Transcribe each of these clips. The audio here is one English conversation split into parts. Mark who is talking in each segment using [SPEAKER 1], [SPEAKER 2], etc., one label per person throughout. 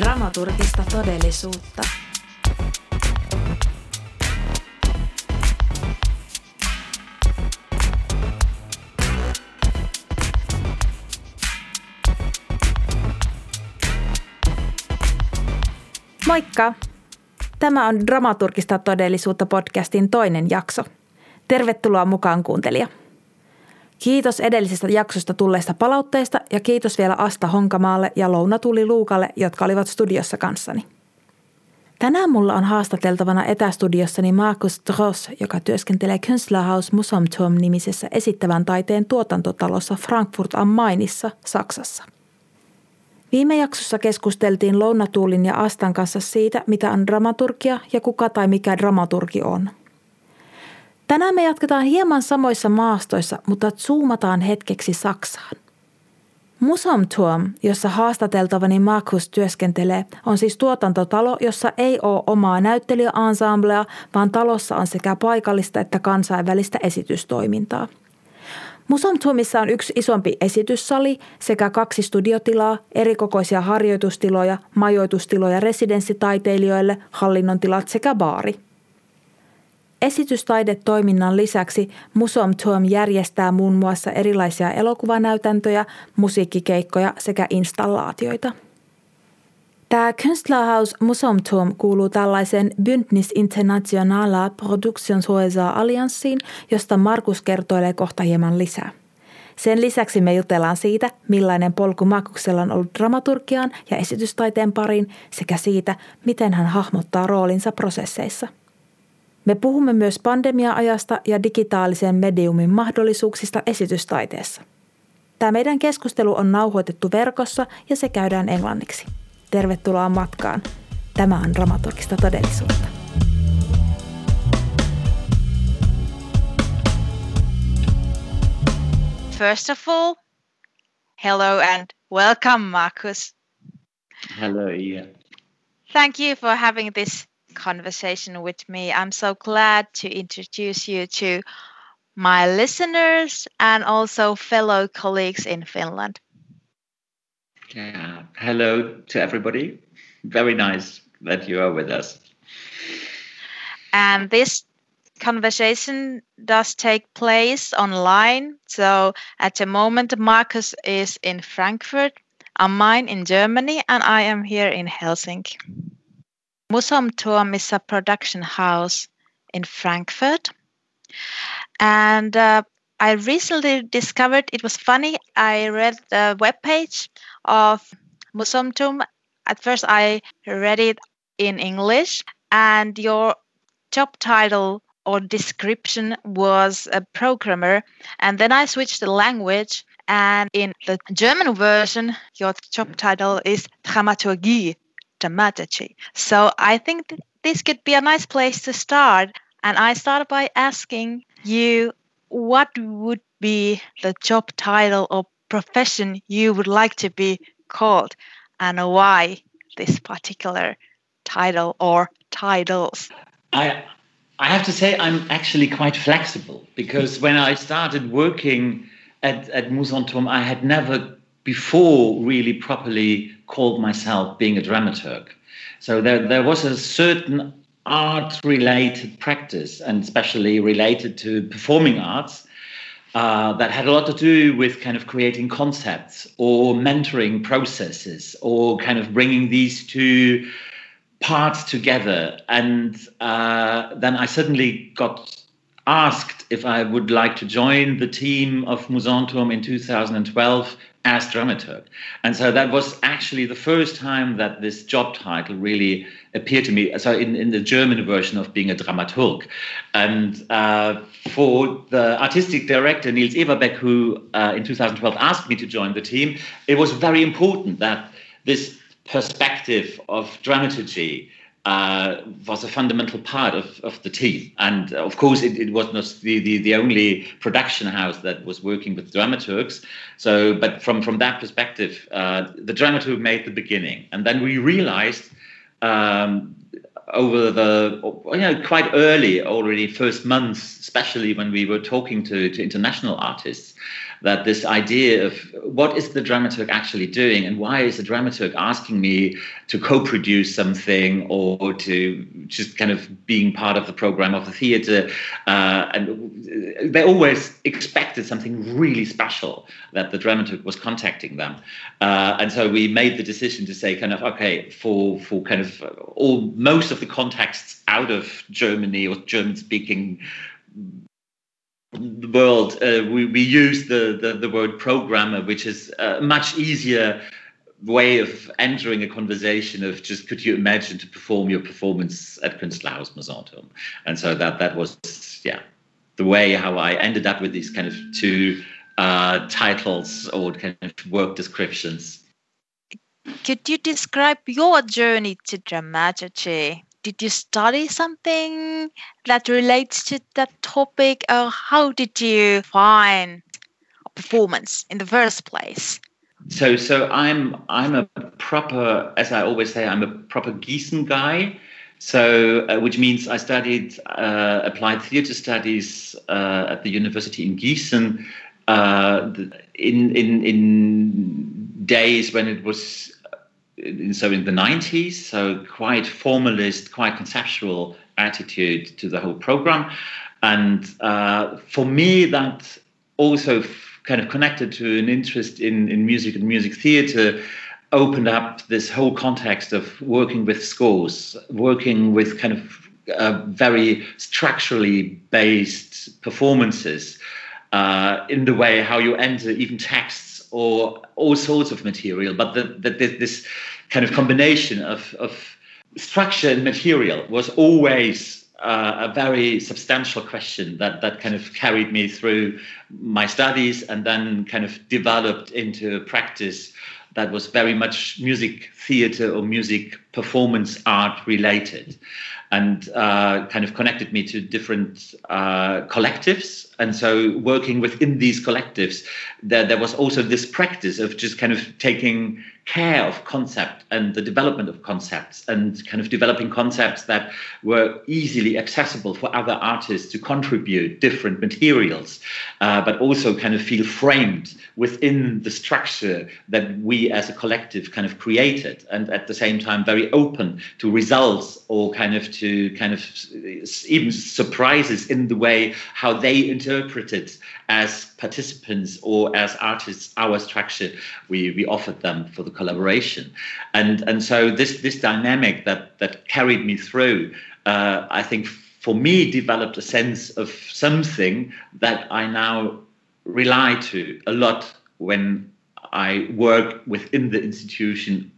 [SPEAKER 1] Dramaturgista todellisuutta. Moikka! Tämä on Dramaturgista todellisuutta podcastin toinen jakso. Tervetuloa mukaan kuuntelija. Kiitos edellisestä jaksosta tulleista palautteista ja kiitos vielä Asta Honkamaalle ja Louna Tuli Luukalle, jotka olivat studiossa kanssani. Tänään mulla on haastateltavana etästudiossani Markus Dross, joka työskentelee Künstlerhaus Museumturm nimisessä esittävän taiteen tuotantotalossa Frankfurt am Mainissa, Saksassa. Viime jaksossa keskusteltiin Lounatuulin ja Astan kanssa siitä, mitä on dramaturgia ja kuka tai mikä dramaturgi on – Tänään me jatketaan hieman samoissa maastoissa, mutta zoomataan hetkeksi Saksaan. Museumturm, jossa haastateltavani Markus työskentelee, on siis tuotantotalo, jossa ei ole omaa näyttelijäansamblea, vaan talossa on sekä paikallista että kansainvälistä esitystoimintaa. Museumturmissa on yksi isompi esityssali sekä kaksi studiotilaa, erikokoisia harjoitustiloja, majoitustiloja residenssitaiteilijoille, hallinnon tilat sekä baari – Esitystaidetoiminnan lisäksi Museum Turm järjestää muun muassa erilaisia elokuvanäytäntöjä, musiikkikeikkoja sekä installaatioita. Tämä Künstlerhaus Museumturm kuuluu tällaiseen Bündnis Internationaler Produktionshäuser Allianssiin, josta Markus kertoilee kohta hieman lisää. Sen lisäksi me jutellaan siitä, millainen polku Markuksella on ollut dramaturgiaan ja esitystaiteen pariin sekä siitä, miten hän hahmottaa roolinsa prosesseissa – me puhumme myös pandemia-ajasta ja digitaalisen mediumin mahdollisuuksista esitystaiteessa. Tämä meidän keskustelu on nauhoitettu verkossa ja se käydään englanniksi. Tervetuloa matkaan. Tämä on dramaturgista todellisuutta.
[SPEAKER 2] First of all, hello and welcome, Markus.
[SPEAKER 3] Hello, yeah.
[SPEAKER 2] Thank you for having this conversation with me. I'm so glad to introduce you to my listeners and also fellow colleagues in Finland.
[SPEAKER 3] Yeah. Hello to everybody. Very nice that you are with us.
[SPEAKER 2] And this conversation does take place online. So at the moment, Markus is in Frankfurt, am Main in Germany, and I am here in Helsinki. Mousonturm is a production house in Frankfurt. And uh, I recently discovered it was funny. I read the webpage of Mousonturm. At first, I read it in English, and your job title or description was a programmer. And then I switched the language, and in the German version, your job title is Dramaturgie dramaturgy. So I think th- this could be a nice place to start. And I start by asking you what would be the job title or profession you would like to be called and why this particular title or titles?
[SPEAKER 3] I I have to say I'm actually quite flexible because when I started working at, at Mousonturm, I had never before really properly called myself being a dramaturg. So there, there was a certain art related practice, and especially related to performing arts, uh, that had a lot to do with kind of creating concepts or mentoring processes or kind of bringing these two parts together. And uh, then I suddenly got asked if I would like to join the team of Mousonturm in 2012 as dramaturg. And so that was actually the first time that this job title really appeared to me. So in, in the German version of being a dramaturg. And uh, for the artistic director, Niels Ewerbeck, who uh, in 2012 asked me to join the team, it was very important that this perspective of dramaturgy uh, was a fundamental part of, of the team. And uh, of course, it, it was not the, the, the, only production house that was working with dramaturgs. So, but from, from that perspective, uh, the dramaturg made the beginning. And then we realized um, over the, you know, quite early, already first months, especially when we were talking to, to international artists, that this idea of what is the dramaturg actually doing and why is the dramaturg asking me to co-produce something or to just kind of being part of the program of the theater uh, and they always expected something really special that the dramaturg was contacting them. Uh, and so we made the decision to say kind of okay for for kind of all most of the contexts out of germany or german speaking world, uh, we, we use the, the, the, word programmer, which is a much easier way of entering a conversation of just could you imagine to perform your performance at Künstlerhaus Mousonturm? And so that that was yeah the way how I ended up with these kind of two uh, titles or kind of work descriptions.
[SPEAKER 1] Could you describe your journey to dramaturgy? Did you study something that relates to that topic? Or how did you find performance in the first place?
[SPEAKER 3] So so i'm i'm a proper as i always say i'm a proper gießen guy. So uh, which means i studied uh, applied theater studies uh, at the university in gießen uh, in in in days when it was so in the 90s, so quite formalist, quite conceptual attitude to the whole program. And uh, for me, that also kind of connected to an interest in, in music and music theater opened up this whole context of working with scores, working with kind of uh, very structurally based performances uh, in the way how you enter even texts or all sorts of material, but that this kind of combination of, of structure and material was always uh, a very substantial question that, that kind of carried me through my studies and then kind of developed into a practice that was very much music theater or music performance art related and uh, kind of connected me to different uh, collectives. And so, working within these collectives, there, there was also this practice of just kind of taking care of concept and the development of concepts and kind of developing concepts that were easily accessible for other artists to contribute different materials, uh, but also kind of feel framed within the structure that we as a collective kind of created, and at the same time very open to results or kind of to kind of even surprises in the way how they interpreted as participants or as artists our structure we we offered them for the collaboration. And and so this this dynamic that that carried me through uh, I think for me developed a sense of something that I now rely to a lot when I work within the institution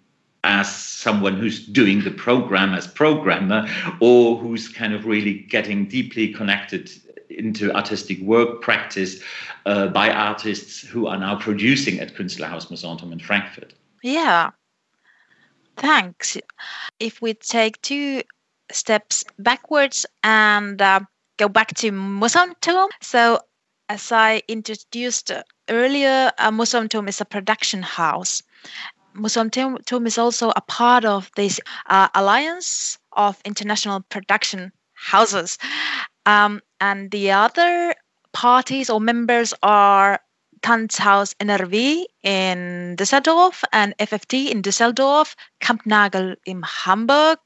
[SPEAKER 3] as someone who's doing the program as programmer or who's kind of really getting deeply connected into artistic work practice uh, by artists who are now producing at Künstlerhaus Mousonturm in Frankfurt.
[SPEAKER 1] Yeah, thanks. If we take two steps backwards and uh, go back to Mousonturm, so as I introduced earlier, uh, is a production house Mousonturm is also a part of this uh, alliance of international production houses. Um, and the other parties or members are Tanzhaus NRW in Düsseldorf and FFT in Düsseldorf, Kampnagel in Hamburg,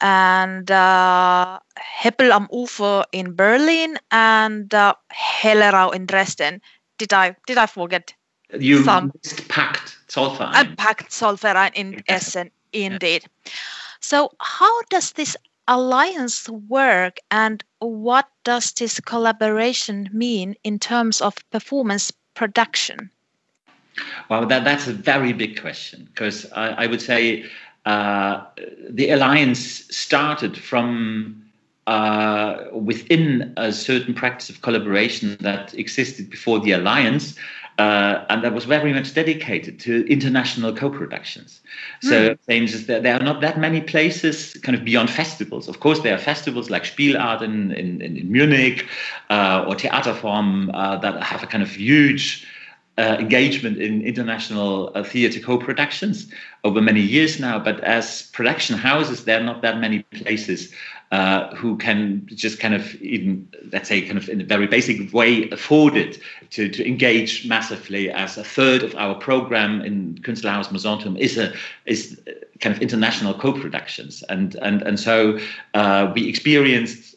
[SPEAKER 1] and uh, Hebbel am Ufer in Berlin, and uh, Hellerau in Dresden. Did I did I forget
[SPEAKER 3] you some? Pakt Zollverein.
[SPEAKER 1] And Pakt Zollverein in Essen, indeed. Yeah. So, how does this alliance work, and what does this collaboration mean in terms of performance production?
[SPEAKER 3] Well, that, that's a very big question because I, I, would say uh, the alliance started from uh, within a certain practice of collaboration that existed before the alliance, uh, and that was very much dedicated to international co-productions. So mm. that there are not that many places kind of beyond festivals. Of course, there are festivals like Spielart in, in, in Munich uh, or Theaterform uh, that have a kind of huge uh, engagement in international uh, theatre co-productions over many years now. But as production houses, there are not that many places uh, who can just kind of even let's say kind of in a very basic way afford it to, to engage massively as a third of our program in Künstlerhaus Mousonturm is a is kind of international co-productions and and and so uh, we experienced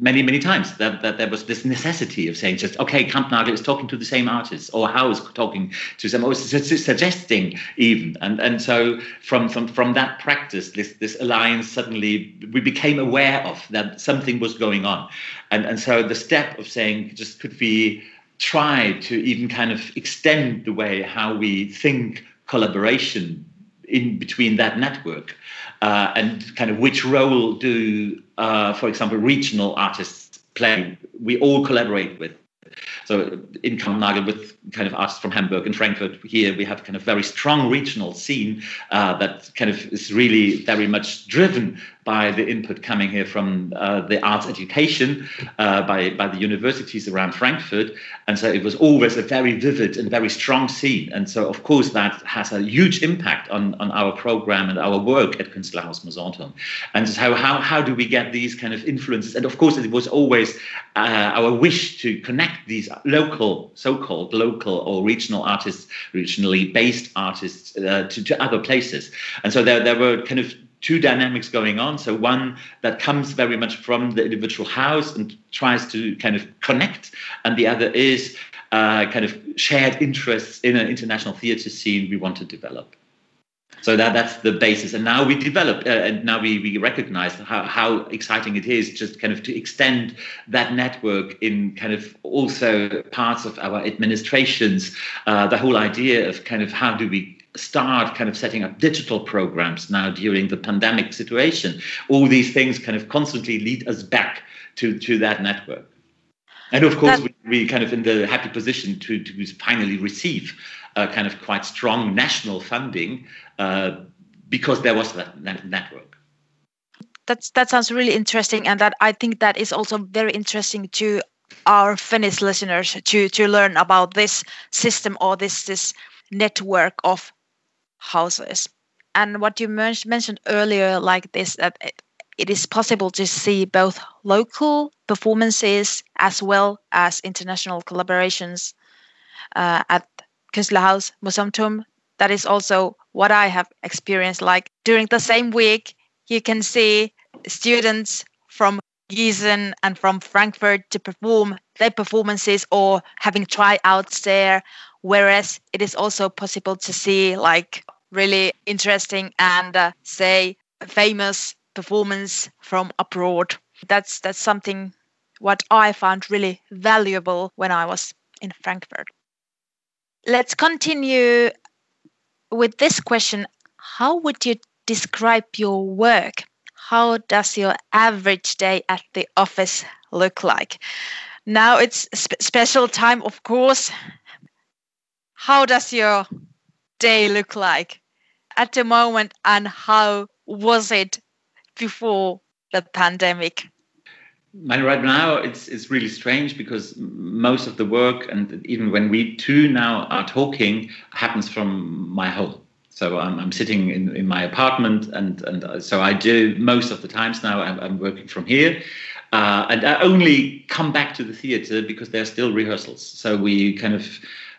[SPEAKER 3] many many times that, that there was this necessity of saying just okay Kampnagel is talking to the same artist or HAU is talking to some or suggesting even. And and so from from from that practice this this alliance suddenly we became aware of that something was going on. And and so the step of saying just could we try to even kind of extend the way how we think collaboration in between that network uh, and kind of which role do, uh, for example, regional artists play? We all collaborate with. So in Kampnagel with kind of artists from Hamburg and Frankfurt here, we have kind of very strong regional scene uh, that kind of is really very much driven by the input coming here from uh, the arts education uh, by, by the universities around Frankfurt. And so it was always a very vivid and very strong scene. And so, of course, that has a huge impact on, on our program and our work at Künstlerhaus Mousonturm. And so, how, how do we get these kind of influences? And of course, it was always uh, our wish to connect these local, so called local or regional artists, regionally based artists, uh, to, to other places. And so, there, there were kind of two dynamics going on. So one that comes very much from the individual house and tries to kind of connect, and the other is uh, kind of shared interests in an international theatre scene we want to develop. So that that's the basis, and now we develop, uh, and now we we recognize how how exciting it is just kind of to extend that network in kind of also parts of our administrations. Uh, the whole idea of kind of how do we start kind of setting up digital programs now during the pandemic situation. All these things kind of constantly lead us back to, to that network. And of course, we, we kind of in the happy position to, to finally receive a kind of quite strong national funding uh, because there was that, that network.
[SPEAKER 1] That's, that sounds really interesting. And that I think that is also very interesting to our Finnish listeners to, to learn about this system or this, this network of houses. And what you mentioned earlier, like this, that it is possible to see both local performances as well as international collaborations uh, at Künstlerhaus Mousonturm. That is also what I have experienced. Like during the same week, you can see students from Gießen and from Frankfurt to perform their performances or having tryouts there. Whereas it is also possible to see like really interesting and uh, say famous performance from abroad. That's that's something what I found really valuable when I was in Frankfurt. Let's continue with this question. How would you describe your work? How does your average day at the office look like? Now it's sp- special time, of course. How does your day look like at the moment and how was it before the pandemic?
[SPEAKER 3] right now it's it's really strange because most of the work and even when we two now are talking happens from my home. So I'm, I'm sitting in, in my apartment and and so I do most of the times now I'm, I'm working from here. Uh, and I only come back to the theater because there are still rehearsals. So we kind of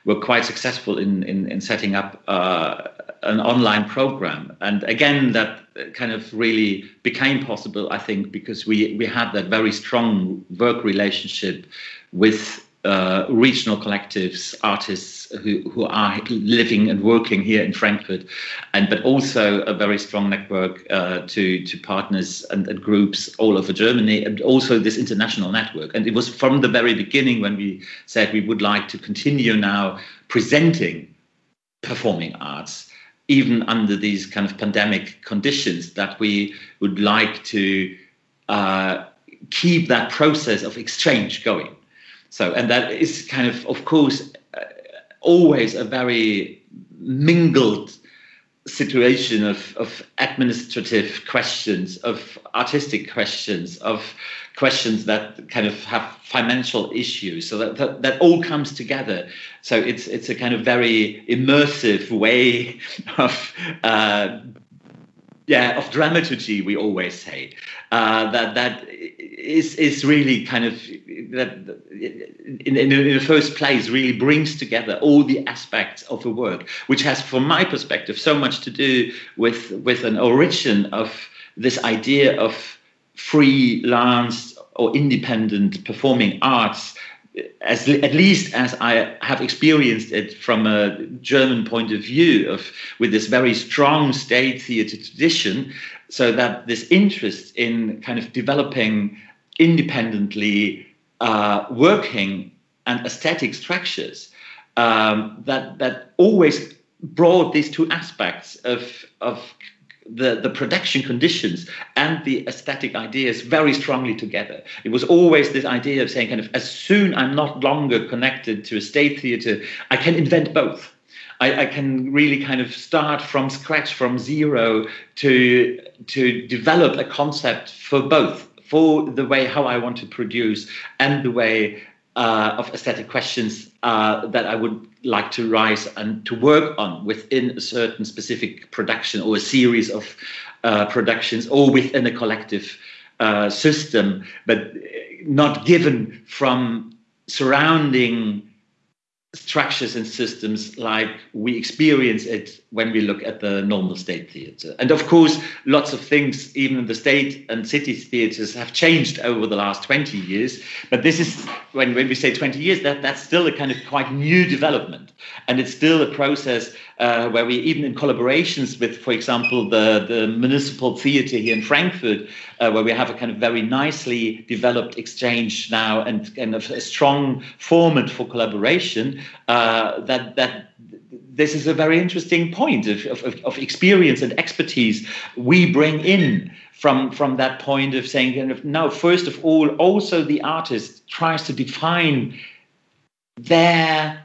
[SPEAKER 3] were quite successful in, in, in setting up uh, an online program. And again, that kind of really became possible, I think, because we, we had that very strong work relationship with uh, regional collectives, artists who, who are living and working here in Frankfurt, and but also a very strong network uh, to to partners and, and, groups all over Germany, and also this international network. And it was from the very beginning when we said we would like to continue now presenting performing arts, even under these kind of pandemic conditions, that we would like to uh, keep that process of exchange going. So, and that is kind of, of course, uh, always a very mingled situation of, of administrative questions, of artistic questions, of questions that kind of have financial issues. So that, that, that all comes together. So it's it's a kind of very immersive way of uh, yeah of dramaturgy. We always say uh, that that is is really kind of that in, in, in, the first place really brings together all the aspects of a work, which has, from my perspective, so much to do with with an origin of this idea of freelance or independent performing arts as at least as I have experienced it from a German point of view of with this very strong state theatre tradition, so that this interest in kind of developing independently uh, working and aesthetic structures um, that that always brought these two aspects of of the, the production conditions and the aesthetic ideas very strongly together. It was always this idea of saying, kind of, as soon I'm not longer connected to a state theatre, I can invent both. I, I, can really kind of start from scratch, from zero, to to develop a concept for both, for the way how I want to produce and the way uh, of aesthetic questions uh, that I would like to rise and to work on within a certain specific production or a series of uh, productions or within a collective uh, system, but not given from surrounding structures and systems like we experience it when we look at the normal state theatre. And of course, lots of things, even in the state and city theatres, have changed over the last 20 years. But this is, when, when we say 20 years, that, that's still a kind of quite new development. And it's still a process uh, where we, even in collaborations with, for example, the, the municipal theatre here in Frankfurt, uh, where we have a kind of very nicely developed exchange now and kind of a strong format for collaboration, uh, that, that this is a very interesting point of, of, of, experience and expertise we bring in from, from that point of saying, of, now, first of all, also the artist tries to define their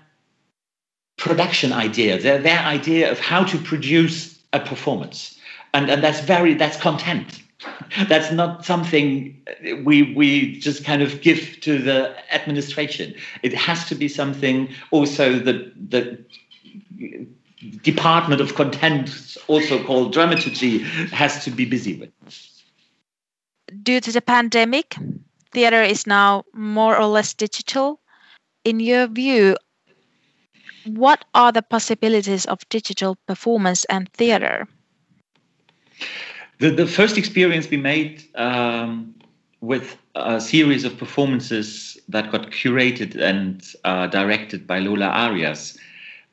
[SPEAKER 3] production idea, their, their idea of how to produce a performance. And, and that's very, that's content. That's not something we we just kind of give to the administration. It has to be something also that the department of content, also called dramaturgy, has to be busy with.
[SPEAKER 1] Due to the pandemic, theater is now more or less digital. In your view, what are the possibilities of digital performance and theater?
[SPEAKER 3] The, the first experience we made um, with a series of performances that got curated and uh, directed by Lola Arias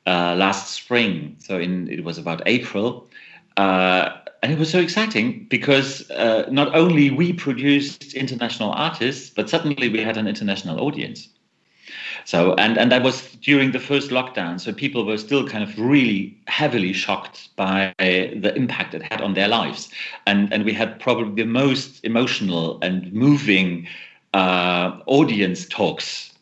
[SPEAKER 3] uh, last spring. So in, it was about April. Uh, and it was so exciting because uh, not only we produced international artists, but suddenly we had an international audience. So and and that was during the first lockdown. So people were still kind of really heavily shocked by the impact it had on their lives, and and we had probably the most emotional and moving uh, audience talks,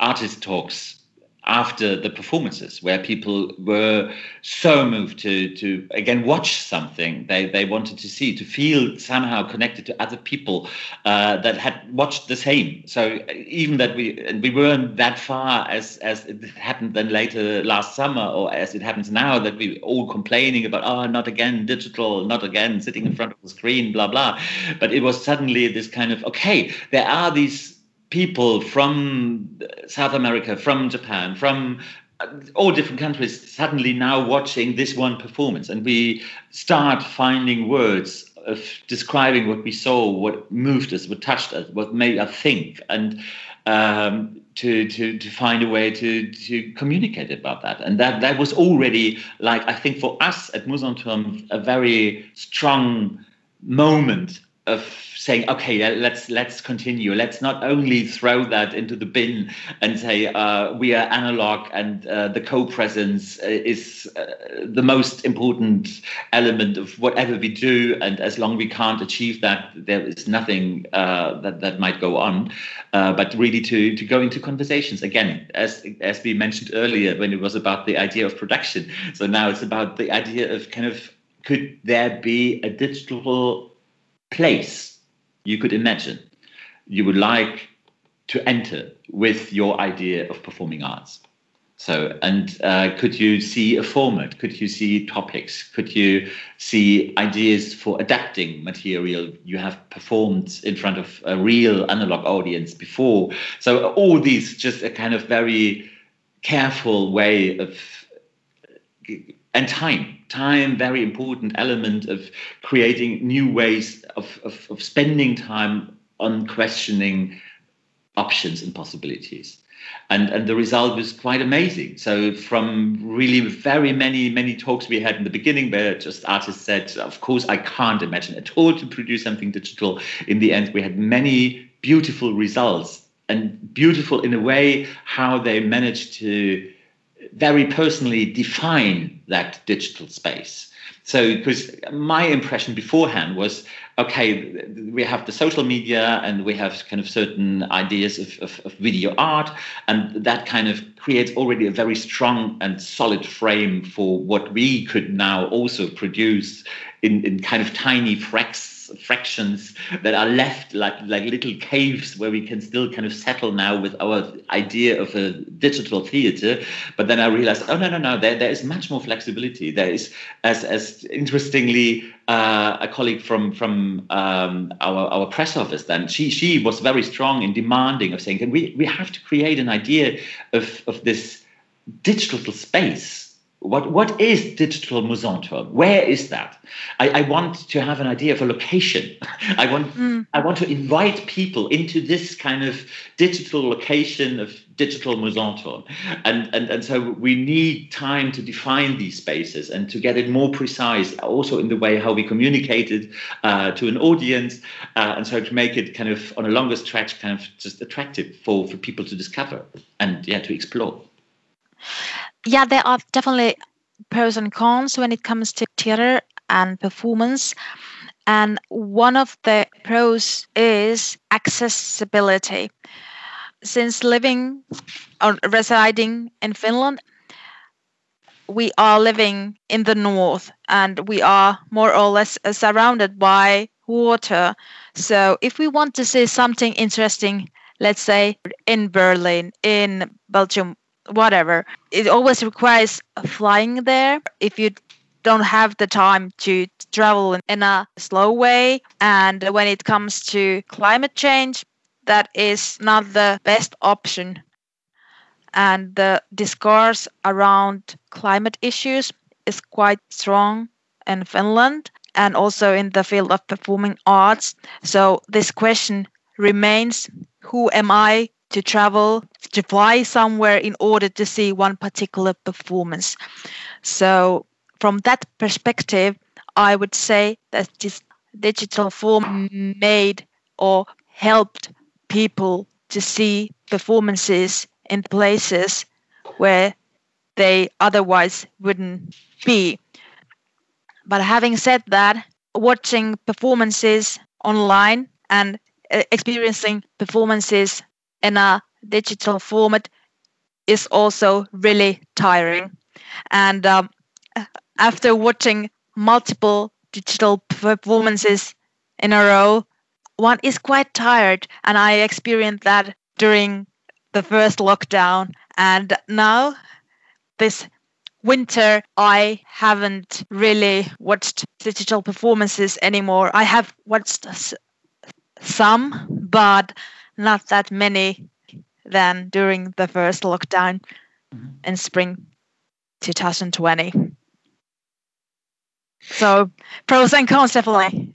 [SPEAKER 3] artist talks after the performances where people were so moved to to again watch something they they wanted to see to feel somehow connected to other people uh, that had watched the same. So even that we and we weren't that far as as it happened then later last summer or as it happens now that we all complaining about oh not again digital not again sitting in front of the screen blah blah. But it was suddenly this kind of okay there are these people from South America, from Japan, from uh, all different countries suddenly now watching this one performance. And we start finding words of describing what we saw, what moved us, what touched us, what made us think, and um, to, to, to find a way to, to communicate about that. And that, that was already, like, I think for us at Mousonturm, a very strong moment of saying, okay, let's let's continue. Let's not only throw that into the bin and say uh, we are analog and uh, the co-presence is uh, the most important element of whatever we do, and as long we can't achieve that, there is nothing uh, that that might go on. Uh, but really to to go into conversations again, as as we mentioned earlier when it was about the idea of production. So now it's about the idea of kind of could there be a digital place you could imagine you would like to enter with your idea of performing arts. So, and uh, could you see a format? Could you see topics? Could you see ideas for adapting material you have performed in front of a real analog audience before? So, all these just a kind of very careful way of and time time very important element of creating new ways of, of, of spending time on questioning options and possibilities. And and the result was quite amazing. So from really very many many talks we had in the beginning where just artists said of course i can't imagine at all to produce something digital. In the end we had many beautiful results and beautiful in a way how they managed to very personally define that digital space. So, because my impression beforehand was okay, we have the social media and we have kind of certain ideas of, of, of, video art, and that kind of creates already a very strong and solid frame for what we could now also produce in, in kind of tiny fractions fractions that are left like like little caves where we can still kind of settle now with our idea of a digital theater. But then i realized oh no no no there, there is much more flexibility. There is as as interestingly uh, a colleague from from um, our our press office then she she was very strong in demanding of saying can we we have to create an idea of of this digital space what, what is digital Mousonturm? Where is that? I, I, want to have an idea of a location. I want, mm. I want to invite people into this kind of digital location of digital Mousonturm. And, and, and so we need time to define these spaces and to get it more precise, also in the way how we communicate it uh, to an audience. Uh, and so to make it kind of on a longer stretch, kind of just attractive for, for people to discover and yeah, to explore
[SPEAKER 1] yeah, there are definitely pros and cons when it comes to theater and performance. And one of the pros is accessibility. Since living or residing in Finland, we are living in the north and we are more or less surrounded by water. So if we want to see something interesting, let's say in Berlin, in Belgium, whatever. It always requires flying there. If you don't have the time to travel in a slow way, and when it comes to climate change, that is not the best option. And the discourse around climate issues is quite strong in Finland and also in the field of performing arts. So this question remains who am I to travel, to fly somewhere in order to see one particular performance. So, from that perspective, I would say that this digital form made or helped people to see performances in places where they otherwise wouldn't be. But having said that, watching performances online and uh, experiencing performances in a digital format is also really tiring. And um, after watching multiple digital performances in a row, one is quite tired. And I experienced that during the first lockdown. And now, this winter, I haven't really watched digital performances anymore. I have watched some, but not that many than during the first lockdown mm-hmm. in spring 2020. So pros and cons definitely.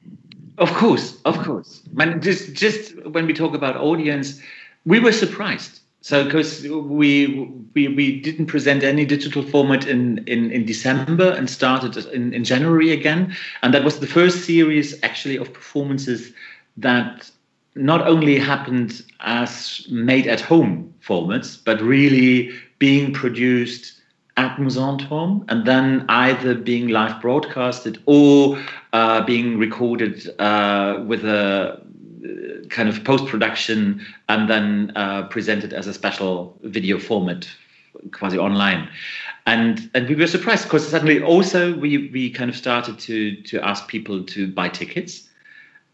[SPEAKER 3] Of course, of course. Man, just just when we talk about audience, we were surprised. So because we, we we didn't present any digital format in, in, in December and started in, in January again. And that was the first series actually of performances that not only happened as made at home formats, but really being produced at Mousonturm and then either being live broadcasted or uh, being recorded uh, with a kind of post production and then uh, presented as a special video format, quasi online. And, and we were surprised because suddenly also we, we kind of started to, to ask people to buy tickets.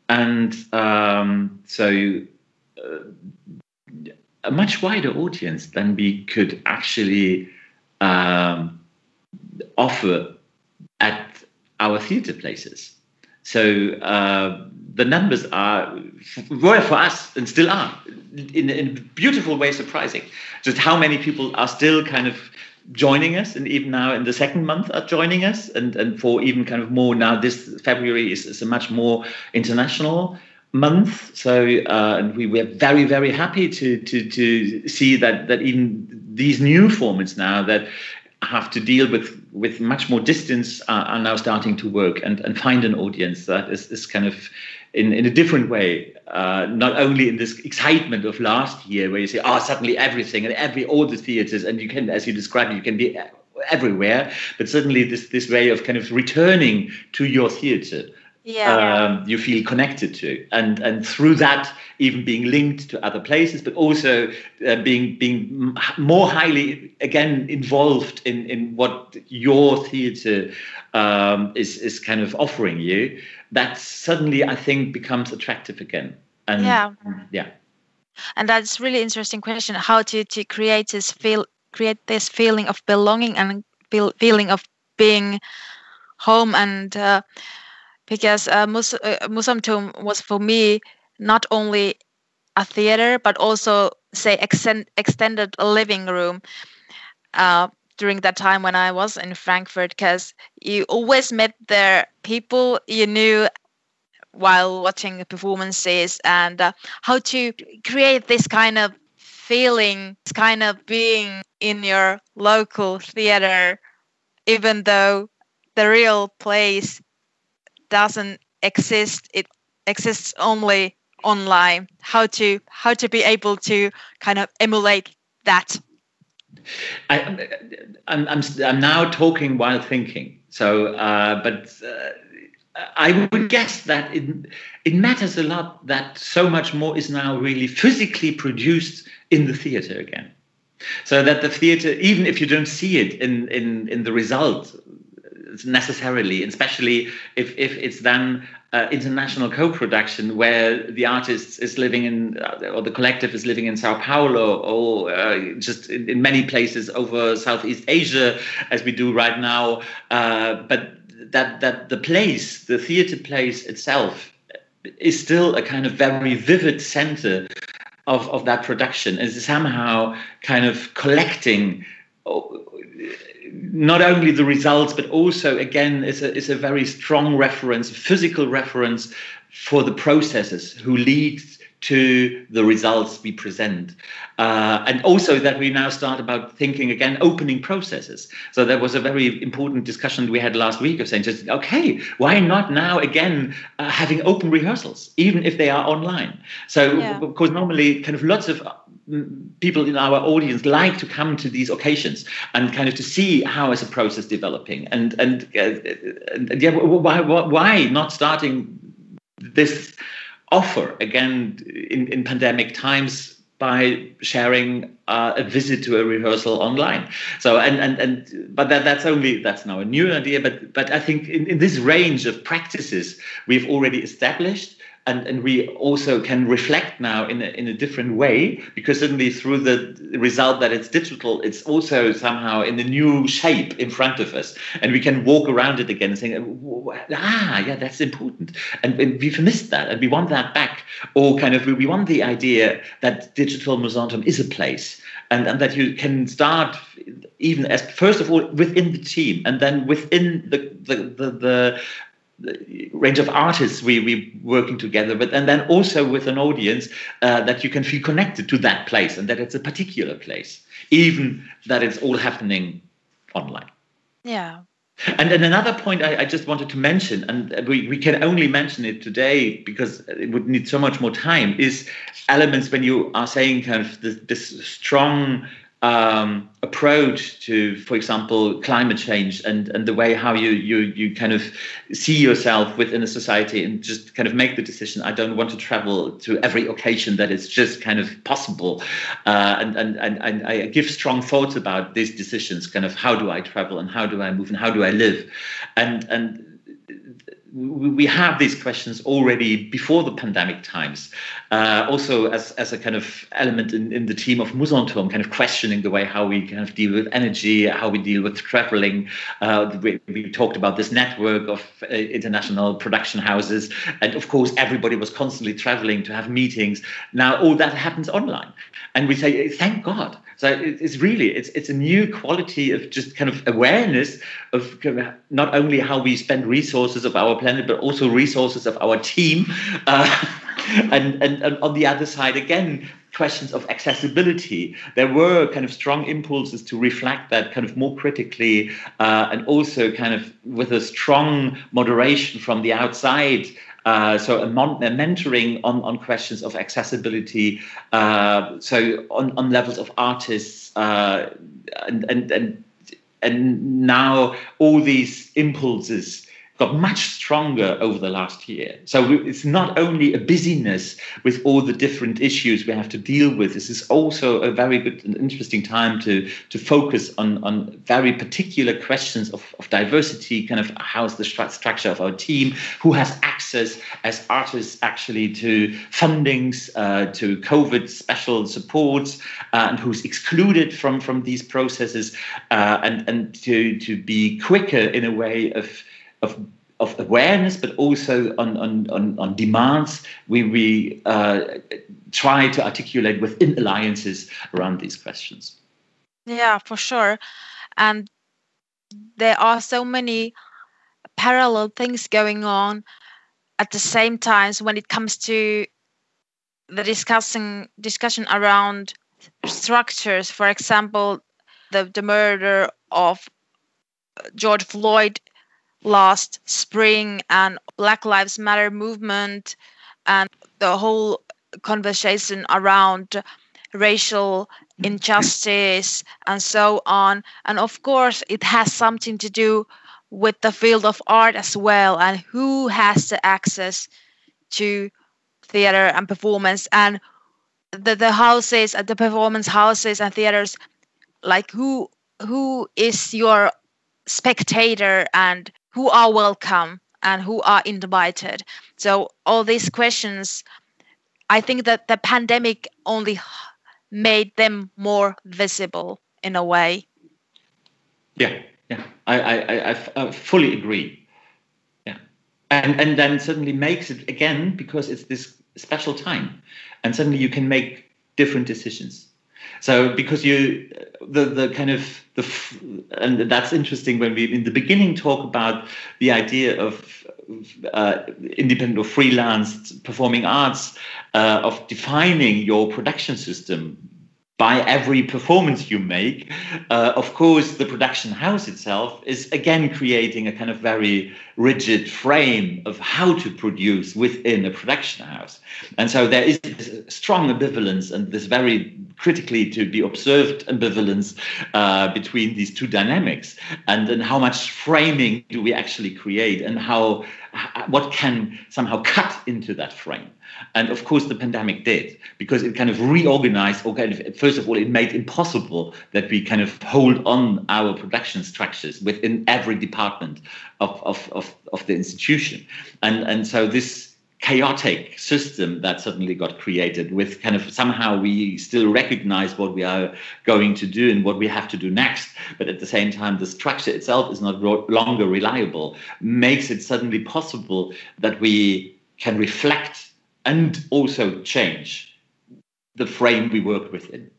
[SPEAKER 3] And um, so uh, a much wider audience than we could actually um, offer at our theatre places. So uh, the numbers are were for us and still are in, in a beautiful way surprising. Just how many people are still kind of joining us and even now in the second month are joining us and, and for even kind of more now this February is, is a much more international month. So uh, and we were very very happy to to to see that that even these new formats now that have to deal with with much more distance uh, are now starting to work and and find an audience that is, is kind of in, in a different way, uh, not only in this excitement of last year where you say, oh, suddenly everything and every all the theaters, and you can, as you described, you can be everywhere, but suddenly this this way of kind of returning to your theater. Yeah. Um, you feel connected to, and and through that, even being linked to other places, but also uh, being being more highly again involved in in what your theatre um, is is kind of offering you that suddenly I think becomes attractive again. And yeah, yeah.
[SPEAKER 1] And that's really interesting question. How to to create this feel create this feeling of belonging and feel, feeling of being home and uh, because uh, Mus- uh, was for me not only a theater but also say extend, extended living room uh, during that time when I was in Frankfurt because you always met there people you knew while watching performances and uh, how to create this kind of feeling, this kind of being in your local theater, even though the real place doesn't exist. It exists only online. How to how to be able to kind of emulate that
[SPEAKER 3] I, am I'm, I'm now talking while thinking. So, uh, but uh, I would guess that it, it matters a lot that so much more is now really physically produced in the theater again. So that the theater, even if you don't see it in, in, in the result necessarily, especially if, if it's then uh, international co-production where the artist is living in uh, or the collective is living in Sao Paulo or uh, just in, in, many places over Southeast Asia as we do right now. Uh, but that that the place the theater place itself is still a kind of very vivid center of, of that production. Is somehow kind of collecting not only the results, but also again is a, is a very strong reference, physical reference for the processes who lead to the results we present. Uh, and also that we now start about thinking again, opening processes. So that was a very important discussion we had last week of saying, just, okay, why not now again uh, having open rehearsals, even if they are online? So, yeah. of course, normally kind of lots of people in our audience like to come to these occasions and kind of to see how is a process developing and and, uh, and yeah why, why not starting this offer again in, in pandemic times by sharing uh, a visit to a rehearsal online. So and and and but that that's only that's now a new idea. But but I think in, in this range of practices we've already established and, and we also can reflect now in a, in a different way because suddenly through the result that it's digital it's also somehow in a new shape in front of us. And we can walk around it again and saying ah yeah that's important. And, and we've missed that and we want that back. Or kind of we want the idea that digital Mousonturm is a place and, and that you can start even as first of all within the team and then within the the, the, the range of artists we we working together with, and then also with an audience uh, that you can feel connected to that place and that it's a particular place, even that it's all happening online.
[SPEAKER 1] Yeah.
[SPEAKER 3] And then another point I, I, just wanted to mention, and we, we can only mention it today because it would need so much more time, is elements when you are saying kind of this, this strong um, approach to, for example, climate change and, and the way how you, you you kind of see yourself within a society and just kind of make the decision. I don't want to travel to every occasion that is just kind of possible, uh, and, and and and I give strong thoughts about these decisions. Kind of how do I travel and how do I move and how do I live, and and we have these questions already before the pandemic times. Uh, also, as, as a kind of element in, in the team of Mousonturm, kind of questioning the way how we kind of deal with energy, how we deal with traveling. Uh, we, we, talked about this network of uh, international production houses, and of course, everybody was constantly traveling to have meetings. Now, all that happens online, and we say, thank God so it's really it's it's a new quality of just kind of awareness of not only how we spend resources of our planet, but also resources of our team. Uh, and, and, and on the other side, again, questions of accessibility. There were kind of strong impulses to reflect that kind of more critically, uh, and also kind of with a strong moderation from the outside uh, so a, mon- a, mentoring on, on questions of accessibility, uh, so on, on levels of artists, uh, and, and, and, and now all these impulses got much stronger over the last year. So it's not only a busyness with all the different issues we have to deal with. This is also a very good and interesting time to to focus on on very particular questions of, of diversity. Kind of how's the structure of our team? Who has access as artists actually to fundings, uh, to COVID special supports, uh, and who's excluded from from these processes, uh, and and to to be quicker in a way of of of awareness, but also on on on, on demands. We we uh, try to articulate within alliances around these questions.
[SPEAKER 1] Yeah, for sure, and there are so many parallel things going on at the same time when it comes to the discussing discussion around structures for example the, the murder of george floyd last spring and Black Lives Matter movement and the whole conversation around racial injustice and so on. And of course, it has something to do with the field of art as well and who has the access to theater and performance and the, the houses at the performance houses and theaters like who who is your spectator and who are welcome and who are invited. So all these questions, I think that the pandemic only made them more visible in a way.
[SPEAKER 3] Yeah, yeah, I, I, I, I fully agree. Yeah, and and then suddenly makes it again because it's this special time, and suddenly you can make different decisions. So because you the the kind of the and that's interesting when we in the beginning talk about the idea of uh, independent or freelance performing arts uh, of defining your production system by every performance you make. Uh, of course, the production house itself is again creating a kind of very rigid frame of how to produce within a production house. And so there is this strong ambivalence and this very critically to be observed ambivalence uh, between these two dynamics. And then how much framing do we actually create and how what can somehow cut into that frame. And of course, the pandemic did because it kind of reorganized, or kind of, first of all, it made impossible that we kind of hold on our production structures within every department of, of, of, of the institution. And, and so this chaotic system that suddenly got created with kind of somehow we still recognize what we are going to do and what we have to do next but at the same time the structure itself is not longer reliable makes it suddenly possible that we can reflect and also change the frame we work within.